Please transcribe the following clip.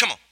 Come on.